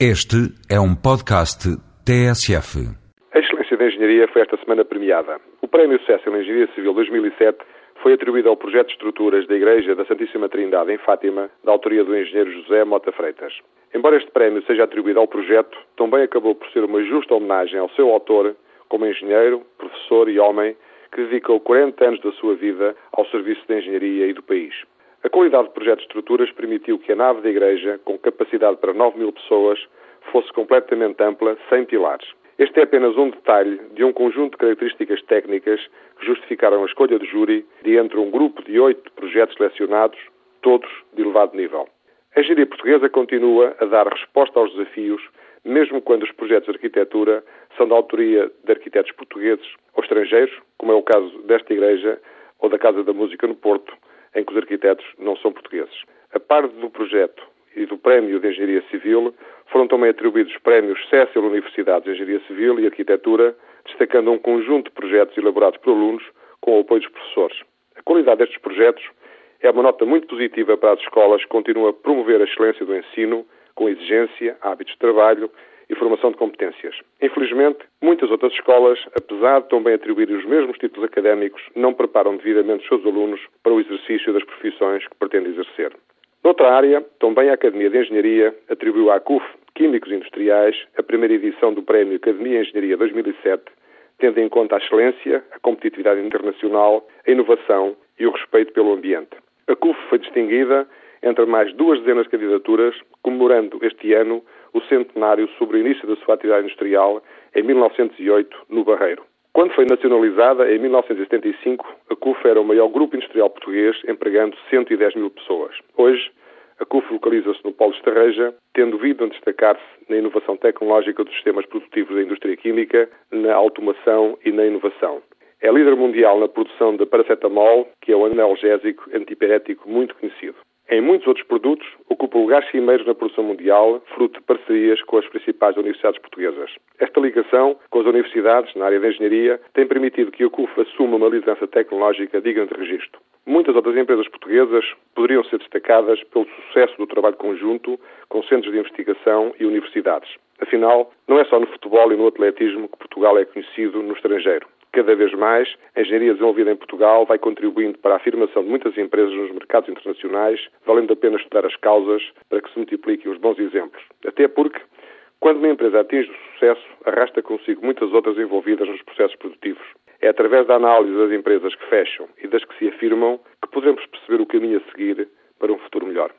Este é um podcast TSF. A Excelência da Engenharia foi esta semana premiada. O Prémio em Engenharia Civil 2007 foi atribuído ao projeto de estruturas da Igreja da Santíssima Trindade em Fátima, da autoria do engenheiro José Mota Freitas. Embora este prémio seja atribuído ao projeto, também acabou por ser uma justa homenagem ao seu autor, como engenheiro, professor e homem que dedicou 40 anos da sua vida ao serviço da engenharia e do país. A qualidade do projeto de estruturas permitiu que a nave da igreja, com capacidade para 9 mil pessoas, fosse completamente ampla, sem pilares. Este é apenas um detalhe de um conjunto de características técnicas que justificaram a escolha do júri de entre um grupo de oito projetos selecionados, todos de elevado nível. A engenharia portuguesa continua a dar resposta aos desafios, mesmo quando os projetos de arquitetura são da autoria de arquitetos portugueses ou estrangeiros, como é o caso desta igreja ou da Casa da Música no Porto, em que os arquitetos não são portugueses. A par do projeto e do Prémio de Engenharia Civil, foram também atribuídos os prémios Cécil Universidades de Engenharia Civil e Arquitetura, destacando um conjunto de projetos elaborados por alunos com o apoio dos professores. A qualidade destes projetos é uma nota muito positiva para as escolas que continuam a promover a excelência do ensino, com exigência, hábitos de trabalho e formação de competências. Infelizmente, muitas outras escolas, apesar de também atribuírem os mesmos títulos académicos, não preparam devidamente os seus alunos para o exercício das profissões que pretendem exercer. Noutra área, também a Academia de Engenharia atribuiu à CUF Químicos Industriais a primeira edição do Prémio Academia de Engenharia 2007, tendo em conta a excelência, a competitividade internacional, a inovação e o respeito pelo ambiente. A CUF foi distinguida entre mais duas dezenas de candidaturas, comemorando este ano o centenário sobre o início da sua atividade industrial em 1908, no Barreiro. Quando foi nacionalizada, em 1975, a CUF era o maior grupo industrial português, empregando 110 mil pessoas. Hoje, a CUF localiza-se no Polo de Estarreja, tendo vindo a destacar-se na inovação tecnológica dos sistemas produtivos da indústria química, na automação e na inovação. É líder mundial na produção de paracetamol, que é um analgésico antipirético muito conhecido. Em muitos outros produtos, ocupa lugares cimeiros na produção mundial, fruto de parcerias com as principais universidades portuguesas. Esta ligação com as universidades na área da engenharia tem permitido que a CUF assuma uma liderança tecnológica digna de registro. Muitas outras empresas portuguesas poderiam ser destacadas pelo sucesso do trabalho conjunto com centros de investigação e universidades. Afinal, não é só no futebol e no atletismo que Portugal é conhecido no estrangeiro. Cada vez mais, a engenharia desenvolvida em Portugal vai contribuindo para a afirmação de muitas empresas nos mercados internacionais, valendo a pena estudar as causas para que se multipliquem os bons exemplos. Até porque, quando uma empresa atinge o sucesso, arrasta consigo muitas outras envolvidas nos processos produtivos. É através da análise das empresas que fecham e das que se afirmam que podemos perceber o caminho a seguir para um futuro melhor.